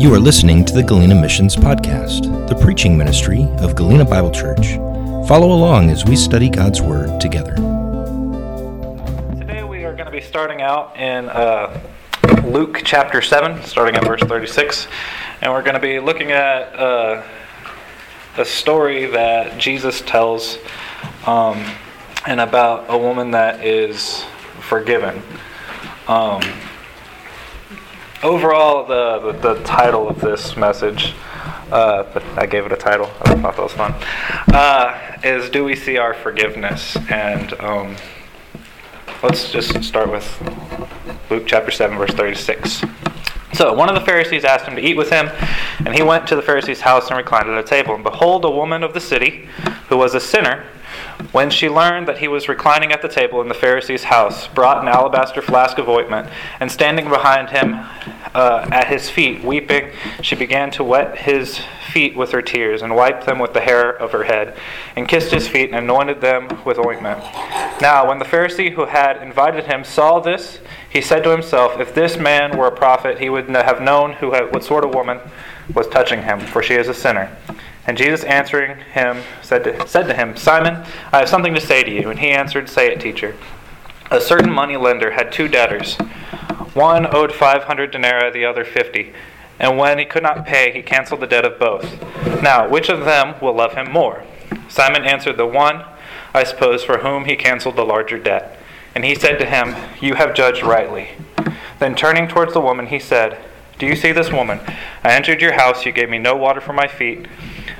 You are listening to the Galena Missions Podcast, the preaching ministry of Galena Bible Church. Follow along as we study God's Word together. Today we are going to be starting out in uh, Luke chapter 7, starting at verse 36. And we're going to be looking at uh, a story that Jesus tells um, and about a woman that is forgiven. Um, overall, the, the, the, title of this message, uh, I gave it a title, I thought that was fun, uh, is Do We See Our Forgiveness? And um, let's just start with Luke chapter 7, verse 36. So one of the Pharisees asked him to eat with him, and he went to the Pharisee's house and reclined at a table. And behold, a woman of the city, who was a sinner, when she learned that he was reclining at the table in the Pharisee's house, brought an alabaster flask of ointment, and standing behind him uh, at his feet, weeping, she began to wet his feet with her tears, and wiped them with the hair of her head, and kissed his feet, and anointed them with ointment. Now, when the Pharisee who had invited him saw this, he said to himself, If this man were a prophet, he would have known who had, what sort of woman was touching him, for she is a sinner. And Jesus answering him said to, said to him, Simon, I have something to say to you. And he answered, Say it, teacher. A certain money lender had two debtors. One owed 500 denarii, the other 50. And when he could not pay, he canceled the debt of both. Now, which of them will love him more? Simon answered, The one, I suppose, for whom he canceled the larger debt. And he said to him, You have judged rightly. Then turning towards the woman, he said, Do you see this woman? I entered your house, you gave me no water for my feet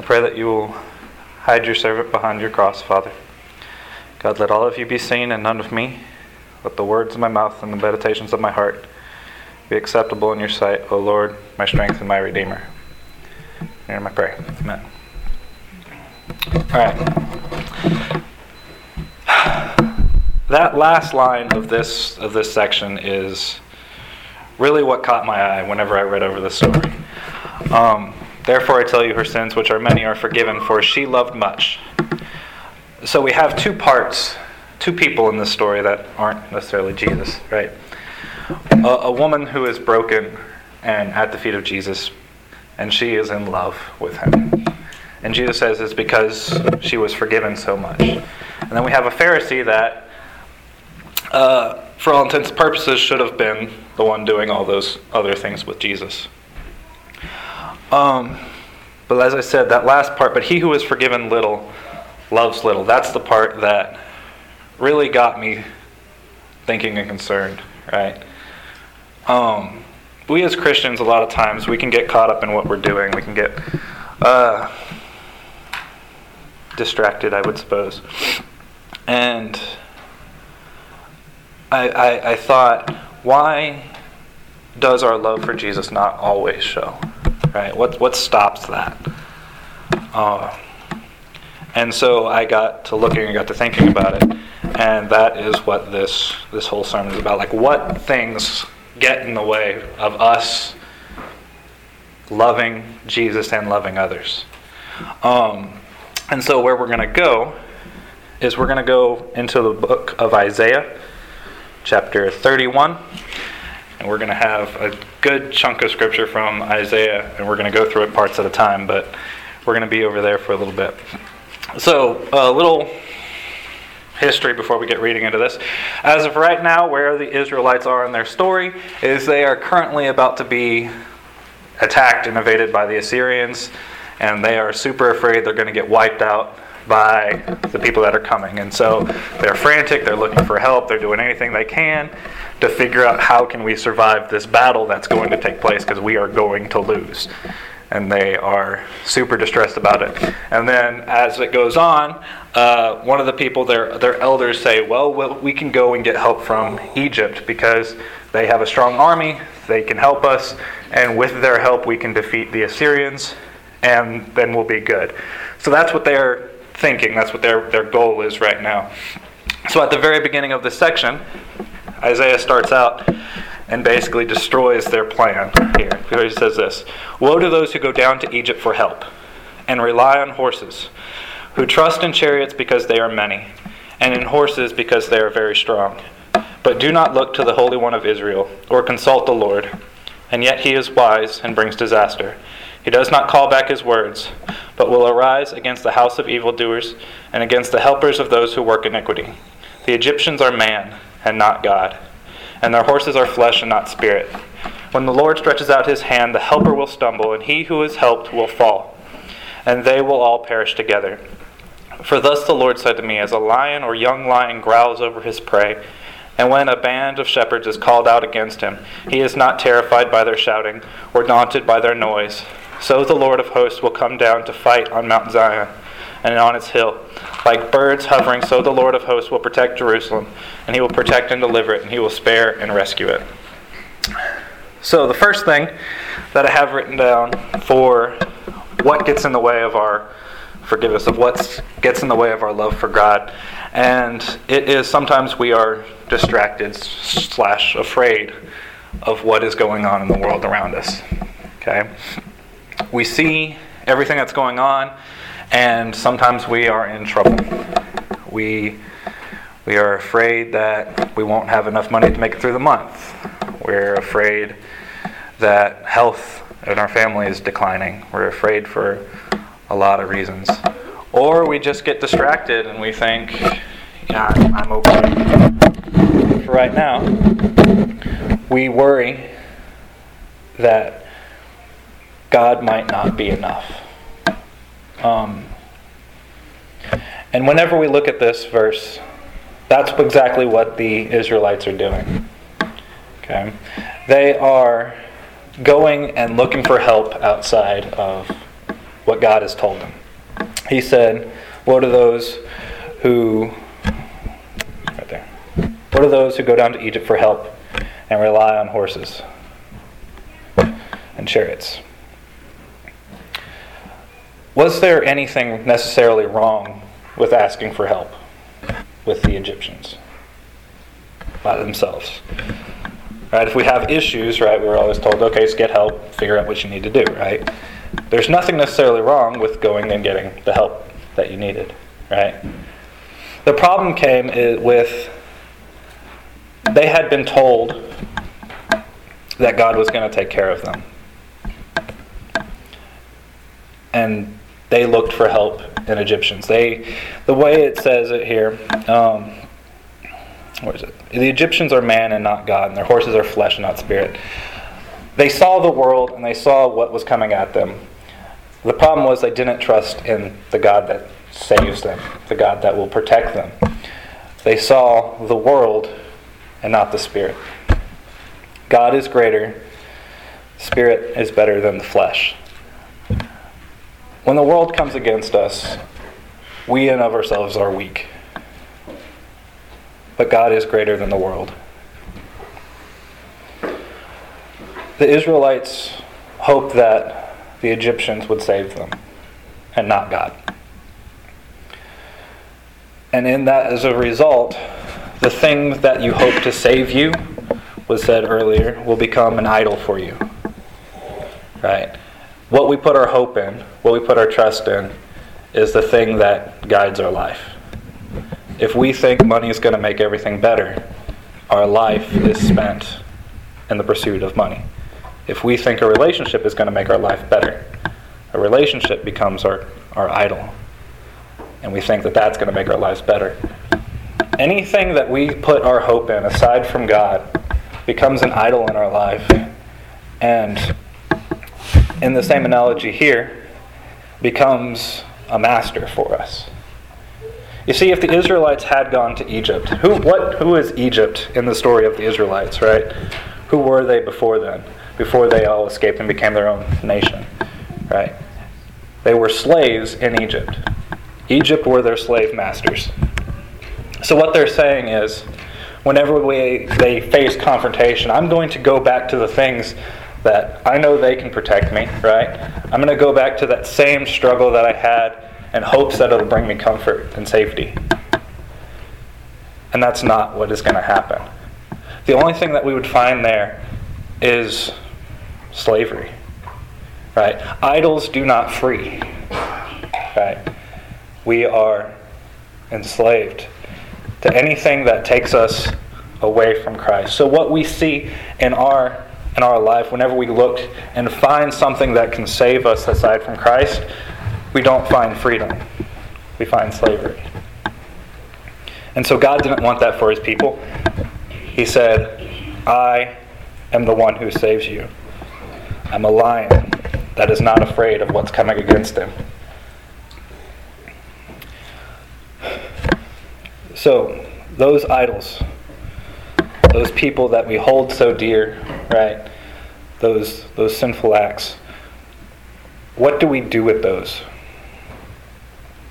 I pray that you will hide your servant behind your cross, Father. God, let all of you be seen and none of me. Let the words of my mouth and the meditations of my heart be acceptable in your sight, O Lord, my strength and my Redeemer. In my prayer. Amen. All right. That last line of this of this section is really what caught my eye whenever I read over this story. Um, Therefore, I tell you, her sins, which are many, are forgiven, for she loved much. So we have two parts, two people in this story that aren't necessarily Jesus, right? A, a woman who is broken and at the feet of Jesus, and she is in love with him. And Jesus says it's because she was forgiven so much. And then we have a Pharisee that, uh, for all intents and purposes, should have been the one doing all those other things with Jesus. Um, but as I said, that last part, but he who is forgiven little loves little. That's the part that really got me thinking and concerned, right? Um, we as Christians, a lot of times, we can get caught up in what we're doing. We can get uh, distracted, I would suppose. And I, I, I thought, why does our love for Jesus not always show? Right? What what stops that? Uh, and so I got to looking and got to thinking about it, and that is what this this whole sermon is about. Like, what things get in the way of us loving Jesus and loving others? Um, and so, where we're going to go is we're going to go into the book of Isaiah, chapter 31 and we're going to have a good chunk of scripture from Isaiah, and we're going to go through it parts at a time, but we're going to be over there for a little bit. So, a little history before we get reading into this. As of right now, where the Israelites are in their story is they are currently about to be attacked and invaded by the Assyrians, and they are super afraid they're going to get wiped out by the people that are coming. And so they're frantic, they're looking for help, they're doing anything they can to figure out how can we survive this battle that's going to take place because we are going to lose. and they are super distressed about it. And then as it goes on, uh, one of the people, their, their elders say, well, well, we can go and get help from Egypt because they have a strong army, they can help us, and with their help, we can defeat the Assyrians, and then we'll be good. So that's what they're thinking, that's what their, their goal is right now. So at the very beginning of this section, Isaiah starts out and basically destroys their plan here. He says this Woe to those who go down to Egypt for help and rely on horses, who trust in chariots because they are many, and in horses because they are very strong. But do not look to the Holy One of Israel, or consult the Lord. And yet he is wise and brings disaster. He does not call back his words, but will arise against the house of evildoers and against the helpers of those who work iniquity. The Egyptians are man and not God and their horses are flesh and not spirit. When the Lord stretches out his hand, the helper will stumble, and he who is helped will fall, and they will all perish together. For thus the Lord said to me, As a lion or young lion growls over his prey, and when a band of shepherds is called out against him, he is not terrified by their shouting, or daunted by their noise. So the Lord of hosts will come down to fight on Mount Zion and on its hill. Like birds hovering, so the Lord of hosts will protect Jerusalem, and he will protect and deliver it, and he will spare and rescue it. So, the first thing that I have written down for what gets in the way of our forgiveness, of what gets in the way of our love for God, and it is sometimes we are distracted slash afraid of what is going on in the world around us. Okay? We see everything that's going on and sometimes we are in trouble. We, we are afraid that we won't have enough money to make it through the month. We're afraid that health in our family is declining. We're afraid for a lot of reasons. Or we just get distracted and we think, yeah, I'm okay. For right now, we worry that God might not be enough. Um, and whenever we look at this verse, that's exactly what the Israelites are doing. Okay? They are going and looking for help outside of what God has told them. He said, Woe to those who, right there, woe to those who go down to Egypt for help and rely on horses and chariots. Was there anything necessarily wrong with asking for help with the Egyptians by themselves? Right? If we have issues, right, we're always told, okay, so get help, figure out what you need to do, right? There's nothing necessarily wrong with going and getting the help that you needed, right? The problem came with they had been told that God was going to take care of them. And they looked for help in Egyptians. They, the way it says it here, um, what is it? The Egyptians are man and not God, and their horses are flesh and not spirit. They saw the world and they saw what was coming at them. The problem was they didn't trust in the God that saves them, the God that will protect them. They saw the world and not the spirit. God is greater, spirit is better than the flesh. When the world comes against us, we in of ourselves are weak. But God is greater than the world. The Israelites hoped that the Egyptians would save them and not God. And in that, as a result, the thing that you hope to save you, was said earlier, will become an idol for you. Right? What we put our hope in, what we put our trust in, is the thing that guides our life. If we think money is going to make everything better, our life is spent in the pursuit of money. If we think a relationship is going to make our life better, a relationship becomes our, our idol. And we think that that's going to make our lives better. Anything that we put our hope in aside from God becomes an idol in our life. And in the same analogy here, becomes a master for us. You see, if the Israelites had gone to Egypt, who, what, who is Egypt in the story of the Israelites, right? Who were they before then? Before they all escaped and became their own nation, right? They were slaves in Egypt. Egypt were their slave masters. So what they're saying is, whenever we, they face confrontation, I'm going to go back to the things that I know they can protect me, right? I'm going to go back to that same struggle that I had in hopes that it'll bring me comfort and safety. And that's not what is going to happen. The only thing that we would find there is slavery. Right? Idols do not free. Right? We are enslaved to anything that takes us away from Christ. So what we see in our in our life whenever we look and find something that can save us aside from Christ, we don't find freedom. We find slavery. And so God didn't want that for his people. He said, I am the one who saves you. I'm a lion that is not afraid of what's coming against him. So, those idols, those people that we hold so dear, right? Those, those sinful acts, what do we do with those?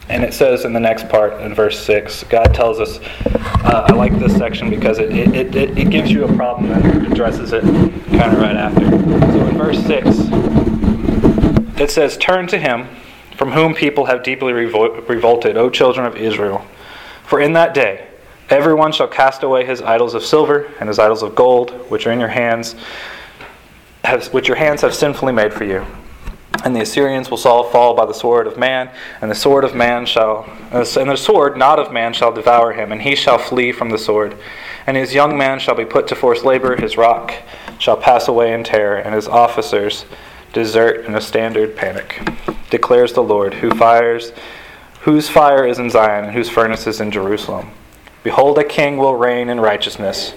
And it says in the next part, in verse 6, God tells us, uh, I like this section because it, it, it, it gives you a problem and addresses it kind of right after. So in verse 6, it says, Turn to him from whom people have deeply revol- revolted, O children of Israel. For in that day, everyone shall cast away his idols of silver and his idols of gold, which are in your hands, which your hands have sinfully made for you and the Assyrians will fall by the sword of man, and the sword of man shall, uh, and the sword not of man shall devour him, and he shall flee from the sword. And his young man shall be put to forced labor, his rock shall pass away in terror, and his officers desert in a standard panic, declares the Lord, who fires, whose fire is in Zion, and whose furnace is in Jerusalem. Behold, a king will reign in righteousness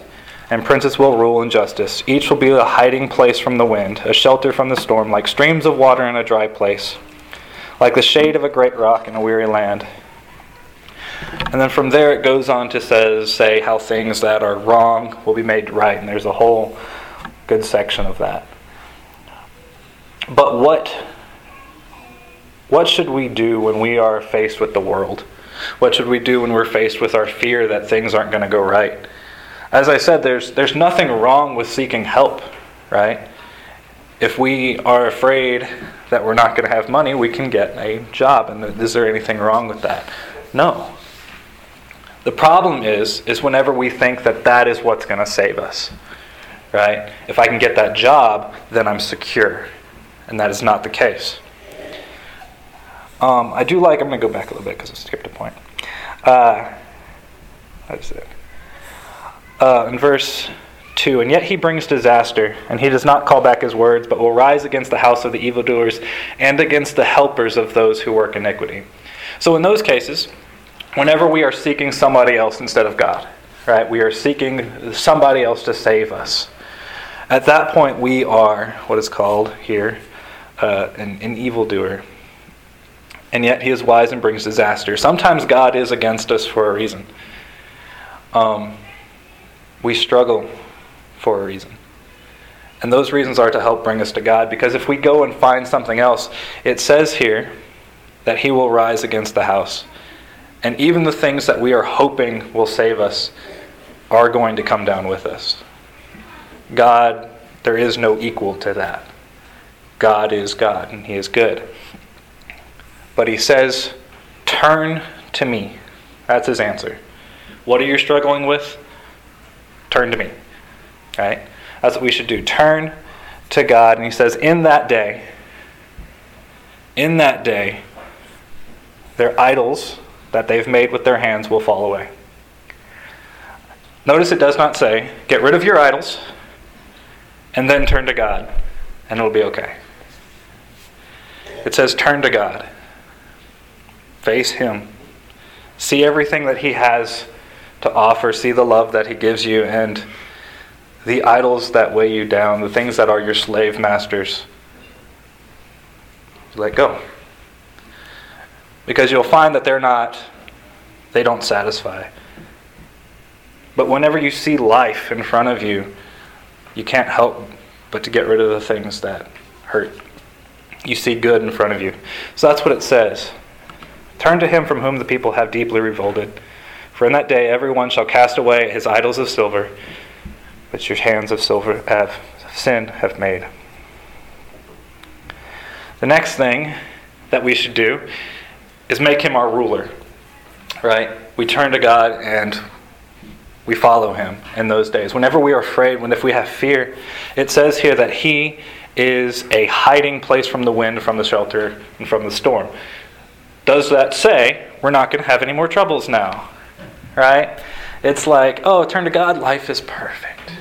and princes will rule in justice. Each will be a hiding place from the wind, a shelter from the storm, like streams of water in a dry place, like the shade of a great rock in a weary land. And then from there it goes on to says, say how things that are wrong will be made right, and there's a whole good section of that. But what what should we do when we are faced with the world? What should we do when we're faced with our fear that things aren't going to go right? As I said, there's, there's nothing wrong with seeking help, right? If we are afraid that we're not going to have money, we can get a job. And is there anything wrong with that? No. The problem is, is whenever we think that that is what's going to save us, right? If I can get that job, then I'm secure. And that is not the case. Um, I do like, I'm going to go back a little bit because I skipped a point. Uh, that's it uh, in verse 2 And yet he brings disaster, and he does not call back his words, but will rise against the house of the evildoers and against the helpers of those who work iniquity. So, in those cases, whenever we are seeking somebody else instead of God, right, we are seeking somebody else to save us. At that point, we are what is called here uh, an, an evildoer. And yet he is wise and brings disaster. Sometimes God is against us for a reason. Um, we struggle for a reason. And those reasons are to help bring us to God because if we go and find something else, it says here that He will rise against the house. And even the things that we are hoping will save us are going to come down with us. God, there is no equal to that. God is God and He is good. But He says, Turn to me. That's His answer. What are you struggling with? Turn to me. Right? That's what we should do. Turn to God. And he says, In that day, in that day, their idols that they've made with their hands will fall away. Notice it does not say, Get rid of your idols and then turn to God, and it'll be okay. It says, Turn to God. Face Him. See everything that He has to offer. See the love that He gives you and the idols that weigh you down, the things that are your slave masters. Let go. Because you'll find that they're not, they don't satisfy. But whenever you see life in front of you, you can't help but to get rid of the things that hurt. you see good in front of you. So that's what it says. Turn to him from whom the people have deeply revolted. For in that day everyone shall cast away his idols of silver, which your hands of silver have sin have made. The next thing that we should do is make him our ruler. Right? We turn to God and we follow him in those days. Whenever we are afraid, when if we have fear, it says here that he is a hiding place from the wind, from the shelter, and from the storm. Does that say we're not going to have any more troubles now? Right? It's like, oh, turn to God, life is perfect.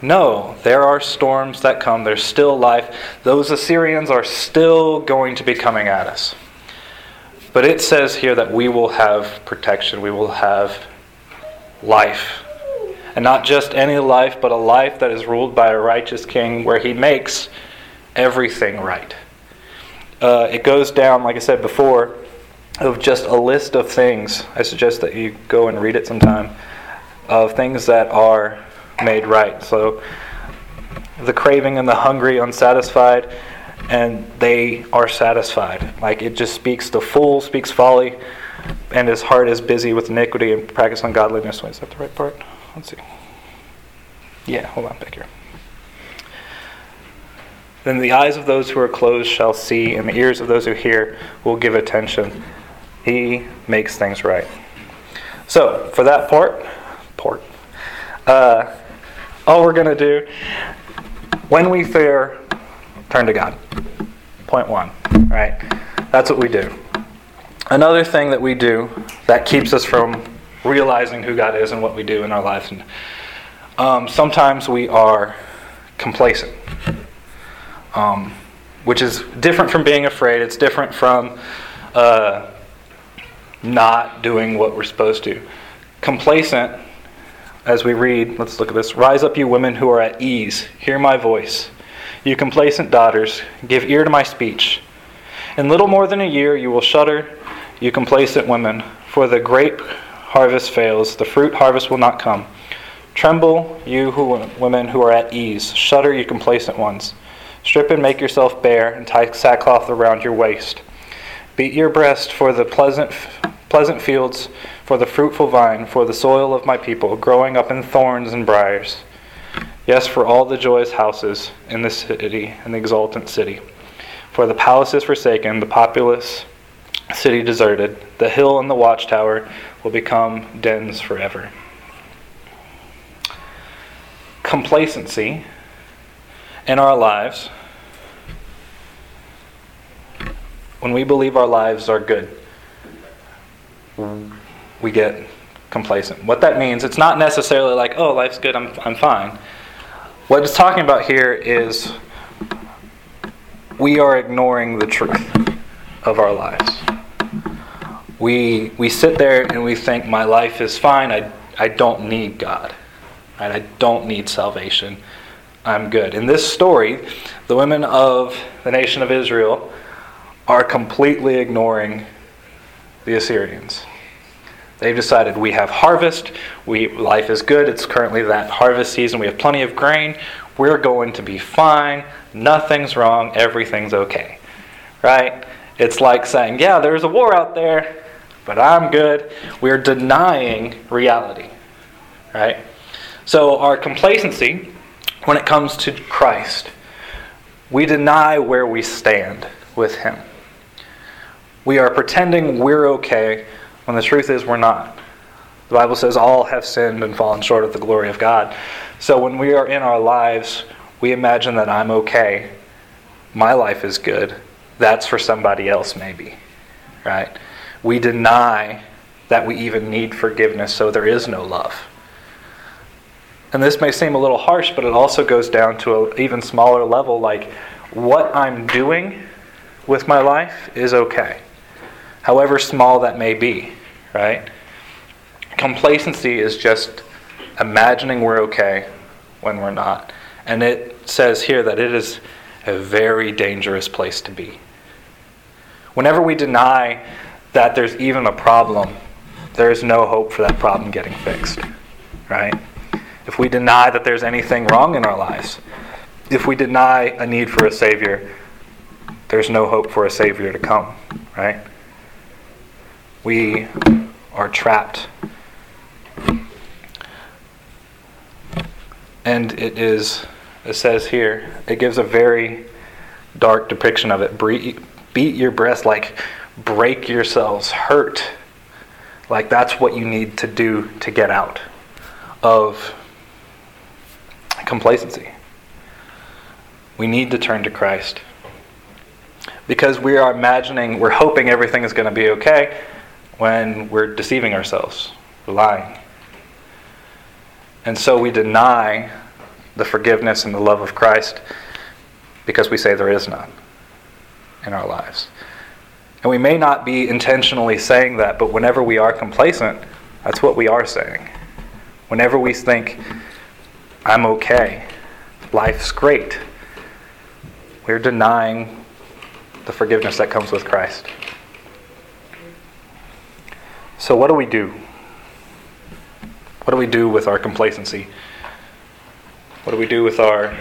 No, there are storms that come. There's still life. Those Assyrians are still going to be coming at us. But it says here that we will have protection, we will have life. And not just any life, but a life that is ruled by a righteous king where he makes everything right. Uh, it goes down, like I said before, of just a list of things. I suggest that you go and read it sometime of things that are made right. So the craving and the hungry, unsatisfied, and they are satisfied. Like it just speaks, the fool speaks folly, and his heart is busy with iniquity and practice ungodliness. Wait, is that the right part? Let's see. Yeah, hold on back here. Then the eyes of those who are closed shall see, and the ears of those who hear will give attention. He makes things right. So, for that part, port, uh, all we're going to do, when we fear, turn to God. Point one, right? That's what we do. Another thing that we do that keeps us from realizing who God is and what we do in our lives. And, um, sometimes we are complacent, um, which is different from being afraid. It's different from uh, not doing what we're supposed to. Complacent, as we read, let's look at this. Rise up, you women who are at ease, hear my voice. You complacent daughters, give ear to my speech. In little more than a year you will shudder, you complacent women, for the grape harvest fails, the fruit harvest will not come. Tremble, you who, women who are at ease, shudder, you complacent ones. Strip and make yourself bare, and tie sackcloth around your waist. Beat your breast for the pleasant pleasant fields, for the fruitful vine, for the soil of my people, growing up in thorns and briers. Yes, for all the joyous houses in the city, in the exultant city. For the palace is forsaken, the populous city deserted, the hill and the watchtower will become dens forever. Complacency in our lives, when we believe our lives are good we get complacent. What that means, it's not necessarily like, oh, life's good, I'm, I'm fine. What it's talking about here is we are ignoring the truth of our lives. We, we sit there and we think, my life is fine, I, I don't need God. Right? I don't need salvation. I'm good. In this story, the women of the nation of Israel are completely ignoring the Assyrians. They've decided we have harvest, we, life is good, it's currently that harvest season, we have plenty of grain, we're going to be fine, nothing's wrong, everything's okay. Right? It's like saying, yeah, there's a war out there, but I'm good. We're denying reality. Right? So our complacency when it comes to Christ, we deny where we stand with Him. We are pretending we're okay when the truth is we're not. The Bible says all have sinned and fallen short of the glory of God. So when we are in our lives, we imagine that I'm okay. My life is good. That's for somebody else, maybe. Right? We deny that we even need forgiveness, so there is no love. And this may seem a little harsh, but it also goes down to an even smaller level like what I'm doing with my life is okay however small that may be, right? Complacency is just imagining we're okay when we're not. And it says here that it is a very dangerous place to be. Whenever we deny that there's even a problem, there is no hope for that problem getting fixed, right? If we deny that there's anything wrong in our lives, if we deny a need for a Savior, there's no hope for a Savior to come, right? We are trapped. And it is, it says here, it gives a very dark depiction of it. Beat your breast like break yourselves, hurt. Like that's what you need to do to get out of complacency. We need to turn to Christ. Because we are imagining, we're hoping everything is going to be okay when we're deceiving ourselves, we're lying. And so we deny the forgiveness and the love of Christ because we say there is none in our lives. And we may not be intentionally saying that, but whenever we are complacent, that's what we are saying. Whenever we think, I'm okay, life's great, we're denying the forgiveness that comes with Christ. So, what do we do? What do we do with our complacency? What do we do with our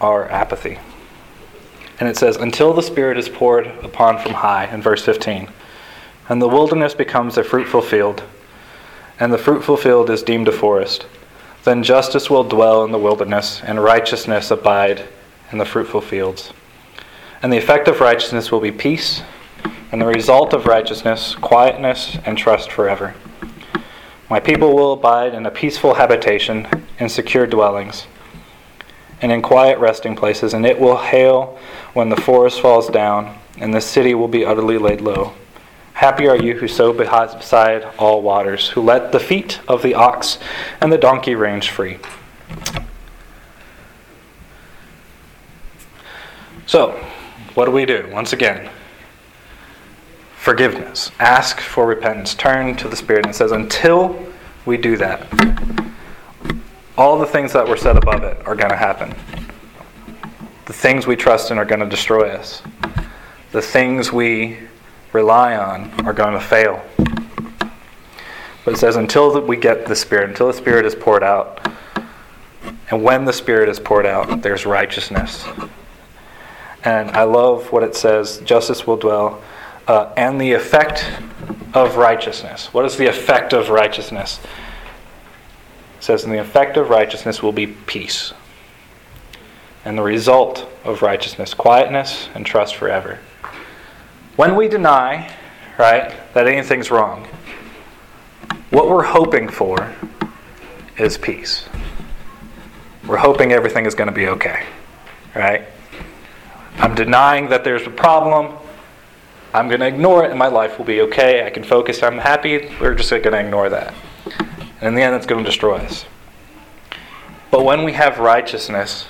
our apathy? And it says, Until the Spirit is poured upon from high, in verse 15. And the wilderness becomes a fruitful field, and the fruitful field is deemed a forest. Then justice will dwell in the wilderness, and righteousness abide in the fruitful fields. And the effect of righteousness will be peace, and the result of righteousness, quietness and trust forever. My people will abide in a peaceful habitation, in secure dwellings and in quiet resting places, and it will hail when the forest falls down, and the city will be utterly laid low. Happy are you who sow beside all waters, who let the feet of the ox and the donkey range free. So, what do we do? Once again, forgiveness. Ask for repentance. Turn to the Spirit. And it says, until we do that, all the things that were said above it are going to happen. The things we trust in are going to destroy us. The things we rely on are going to fail. But it says, until we get the Spirit, until the Spirit is poured out, and when the Spirit is poured out, there's righteousness. And I love what it says justice will dwell, uh, and the effect of righteousness. What is the effect of righteousness? says, And the effect of righteousness will be peace. And the result of righteousness, quietness and trust forever. When we deny, right, that anything's wrong, what we're hoping for is peace. We're hoping everything is going to be okay, right? I'm denying that there's a problem. I'm going to ignore it and my life will be okay. I can focus. I'm happy. We're just going to ignore that. And in the end, it's going to destroy us. But when we have righteousness,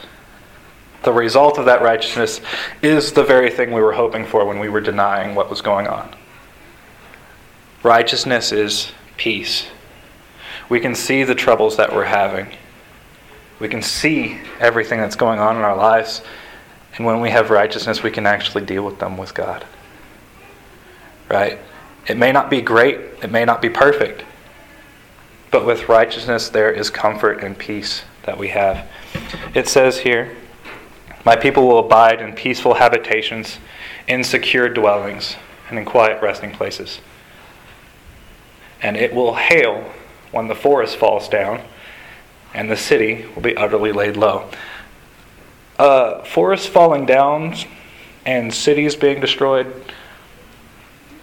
the result of that righteousness is the very thing we were hoping for when we were denying what was going on. Righteousness is peace. We can see the troubles that we're having. We can see everything that's going on in our lives. And when we have righteousness, we can actually deal with them with God. Right? It may not be great, it may not be perfect, but with righteousness, there is comfort and peace that we have. It says here, My people will abide in peaceful habitations, in secure dwellings, and in quiet resting places. And it will hail when the forest falls down, and the city will be utterly laid low. Uh, forests falling down and cities being destroyed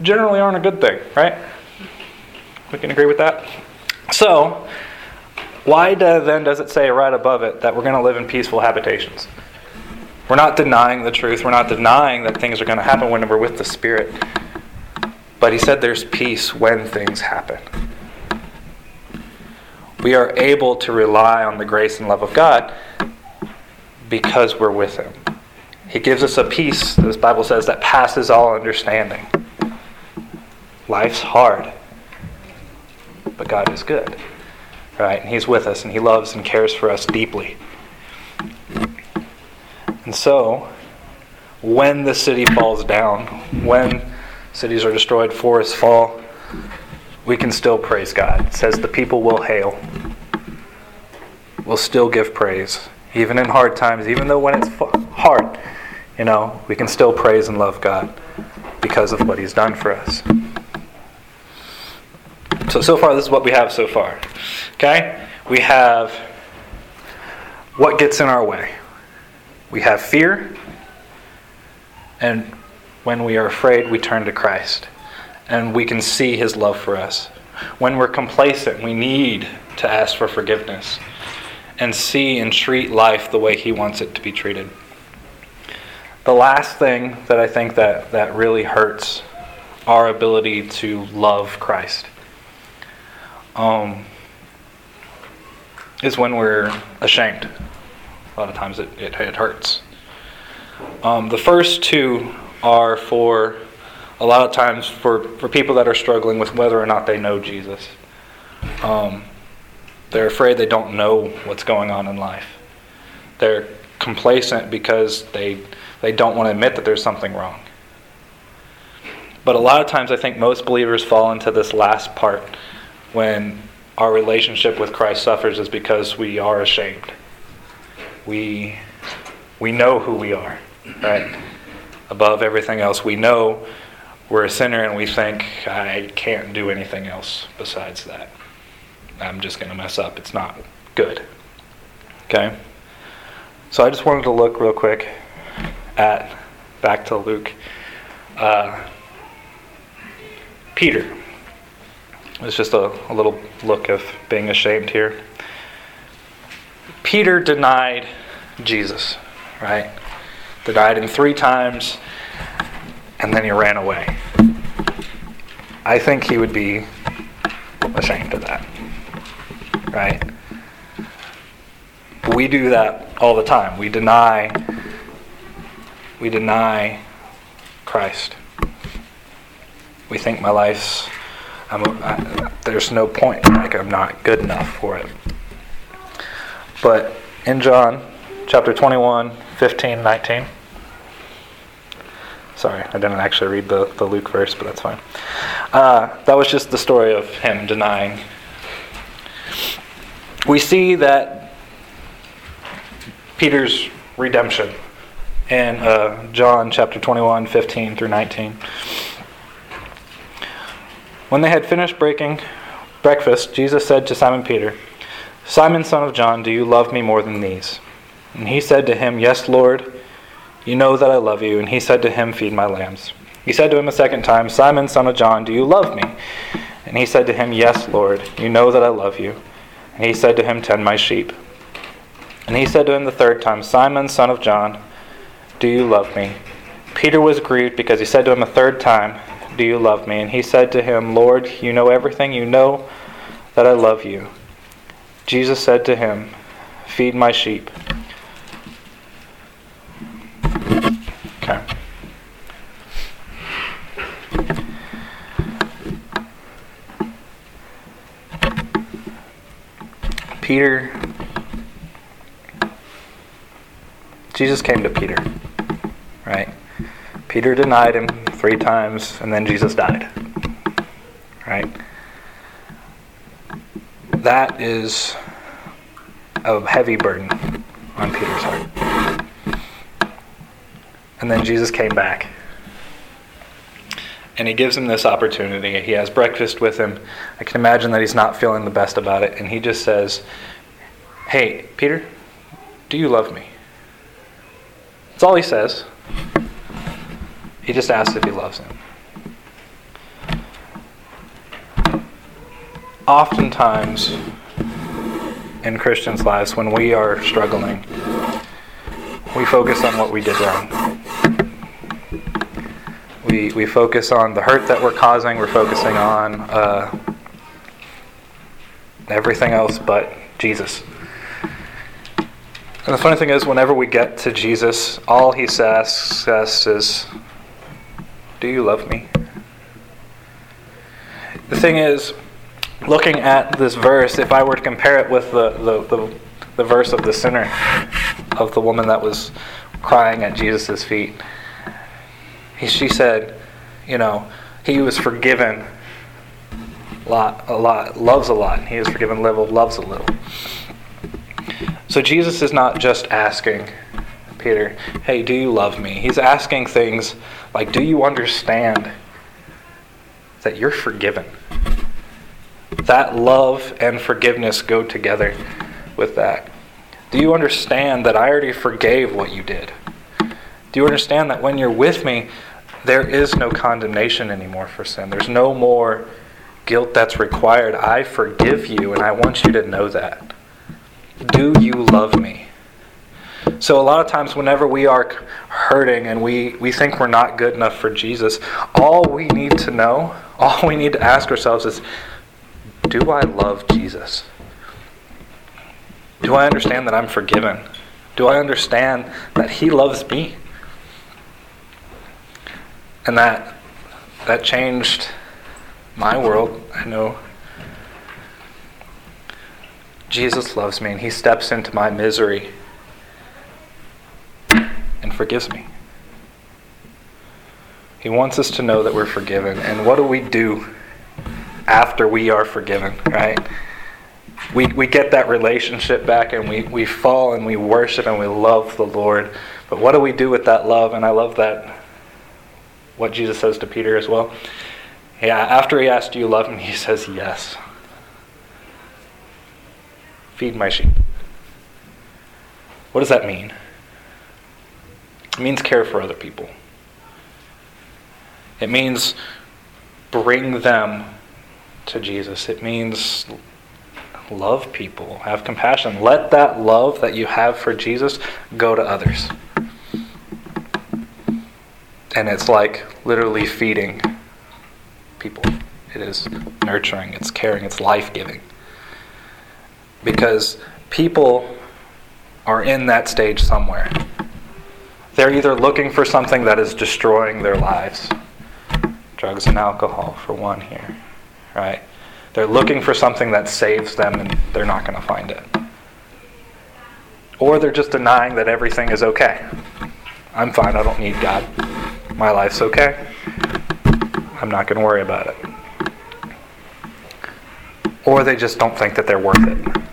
generally aren't a good thing, right? We can agree with that? So, why do, then does it say right above it that we're going to live in peaceful habitations? We're not denying the truth. We're not denying that things are going to happen when we're with the Spirit. But he said there's peace when things happen. We are able to rely on the grace and love of God because we're with Him. He gives us a peace, this Bible says, that passes all understanding. Life's hard but God is good. Right? And He's with us and He loves and cares for us deeply. And so, when the city falls down, when cities are destroyed, forests fall, we can still praise God. It says the people will hail. We'll still give praise even in hard times, even though when it's hard, you know, we can still praise and love God because of what He's done for us. So, so far, this is what we have so far. Okay? We have what gets in our way. We have fear, and when we are afraid, we turn to Christ. And we can see His love for us. When we're complacent, we need to ask for forgiveness and see and treat life the way He wants it to be treated. The last thing that I think that, that really hurts our ability to love Christ um, is when we're ashamed. A lot of times it, it, it hurts. Um, the first two are for a lot of times for, for people that are struggling with whether or not they know Jesus. Um, they're afraid they don't know what's going on in life. They're complacent because they, they don't want to admit that there's something wrong. But a lot of times, I think most believers fall into this last part when our relationship with Christ suffers is because we are ashamed. We, we know who we are, right? Above everything else, we know we're a sinner and we think, I can't do anything else besides that. I'm just going to mess up. It's not good. Okay? So I just wanted to look real quick at, back to Luke. Uh, Peter. It's just a, a little look of being ashamed here. Peter denied Jesus, right? Denied him three times, and then he ran away. I think he would be ashamed of that right? We do that all the time. We deny we deny Christ. We think my life's I'm I, there's no point. Like I'm not good enough for it. But in John chapter 21, 15, 19. Sorry, I didn't actually read the, the Luke verse, but that's fine. Uh, that was just the story of him denying we see that Peter's redemption in uh, John chapter 21, 15 through 19. When they had finished breaking breakfast, Jesus said to Simon Peter, Simon, son of John, do you love me more than these? And he said to him, Yes, Lord, you know that I love you. And he said to him, Feed my lambs. He said to him a second time, Simon, son of John, do you love me? And he said to him, Yes, Lord, you know that I love you. And he said to him, Tend my sheep. And he said to him the third time, Simon, son of John, do you love me? Peter was grieved because he said to him a third time, Do you love me? And he said to him, Lord, you know everything. You know that I love you. Jesus said to him, Feed my sheep. Okay. Peter, Jesus came to Peter, right? Peter denied him three times, and then Jesus died, right? That is a heavy burden on Peter's heart. And then Jesus came back and he gives him this opportunity. He has breakfast with him. I can imagine that he's not feeling the best about it, and he just says, Hey, Peter, do you love me? That's all he says. He just asks if he loves him. Oftentimes, in Christians' lives, when we are struggling, we focus on what we did wrong we, we focus on the hurt that we're causing, we're focusing on uh, everything else but Jesus. And the funny thing is, whenever we get to Jesus, all he asks us is, Do you love me? The thing is, looking at this verse, if I were to compare it with the, the, the, the verse of the sinner, of the woman that was crying at Jesus' feet, he, she said, you know, he was forgiven a lot, a lot, loves a lot. and He is forgiven little, loves a little. So Jesus is not just asking Peter, hey, do you love me? He's asking things like, do you understand that you're forgiven? That love and forgiveness go together with that. Do you understand that I already forgave what you did? Do you understand that when you're with me, there is no condemnation anymore for sin? There's no more guilt that's required. I forgive you, and I want you to know that. Do you love me? So, a lot of times, whenever we are hurting and we, we think we're not good enough for Jesus, all we need to know, all we need to ask ourselves is Do I love Jesus? Do I understand that I'm forgiven? Do I understand that He loves me? And that that changed my world. I know Jesus loves me and he steps into my misery and forgives me. He wants us to know that we're forgiven. And what do we do after we are forgiven, right? We, we get that relationship back and we, we fall and we worship and we love the Lord. But what do we do with that love? And I love that, what Jesus says to Peter as well. Yeah, after he asked, Do you love him? He says, Yes. Feed my sheep. What does that mean? It means care for other people. It means bring them to Jesus. It means love people, have compassion. Let that love that you have for Jesus go to others. And it's like literally feeding people. It is nurturing, it's caring, it's life giving. Because people are in that stage somewhere. They're either looking for something that is destroying their lives, drugs and alcohol, for one, here, right? They're looking for something that saves them and they're not going to find it. Or they're just denying that everything is okay. I'm fine, I don't need God. My life's okay. I'm not going to worry about it. Or they just don't think that they're worth it.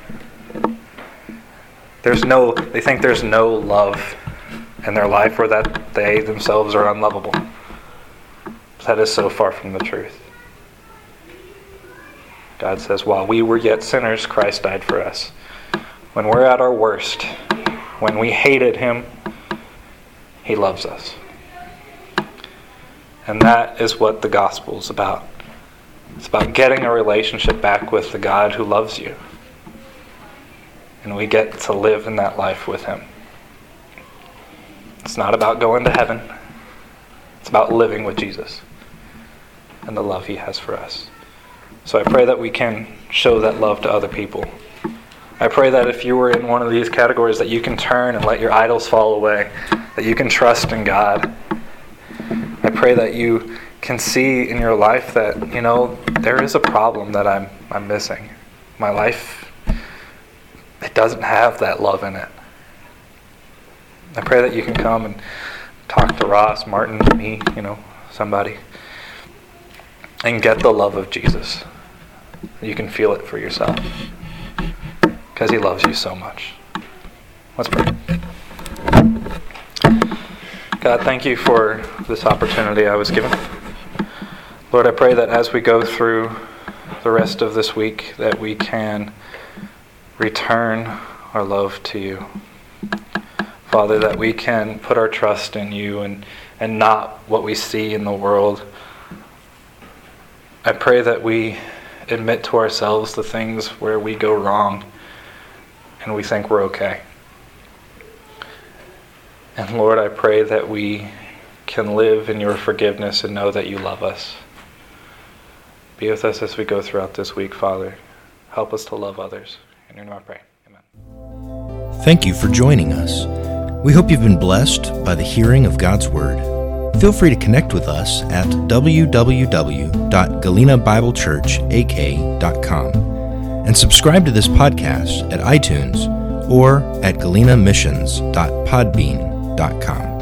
There's no, they think there's no love in their life or that they themselves are unlovable. That is so far from the truth. God says, while we were yet sinners, Christ died for us. When we're at our worst, when we hated Him, He loves us. And that is what the gospel is about. It's about getting a relationship back with the God who loves you. And we get to live in that life with Him. It's not about going to heaven, it's about living with Jesus and the love He has for us. So I pray that we can show that love to other people. I pray that if you were in one of these categories, that you can turn and let your idols fall away, that you can trust in God. I pray that you can see in your life that, you know, there is a problem that I'm, I'm missing. My life, it doesn't have that love in it. I pray that you can come and talk to Ross, Martin, me, you know, somebody, and get the love of Jesus. You can feel it for yourself because he loves you so much. Let's pray. God, thank you for this opportunity I was given. Lord, I pray that as we go through the rest of this week that we can return our love to you. Father, that we can put our trust in you and, and not what we see in the world. I pray that we admit to ourselves the things where we go wrong and we think we're okay. And Lord, I pray that we can live in your forgiveness and know that you love us. Be with us as we go throughout this week, Father. Help us to love others. In your name I pray. Amen. Thank you for joining us. We hope you've been blessed by the hearing of God's Word. Feel free to connect with us at www.galenabiblechurchak.com and subscribe to this podcast at iTunes or at galenamissions.podbean.com.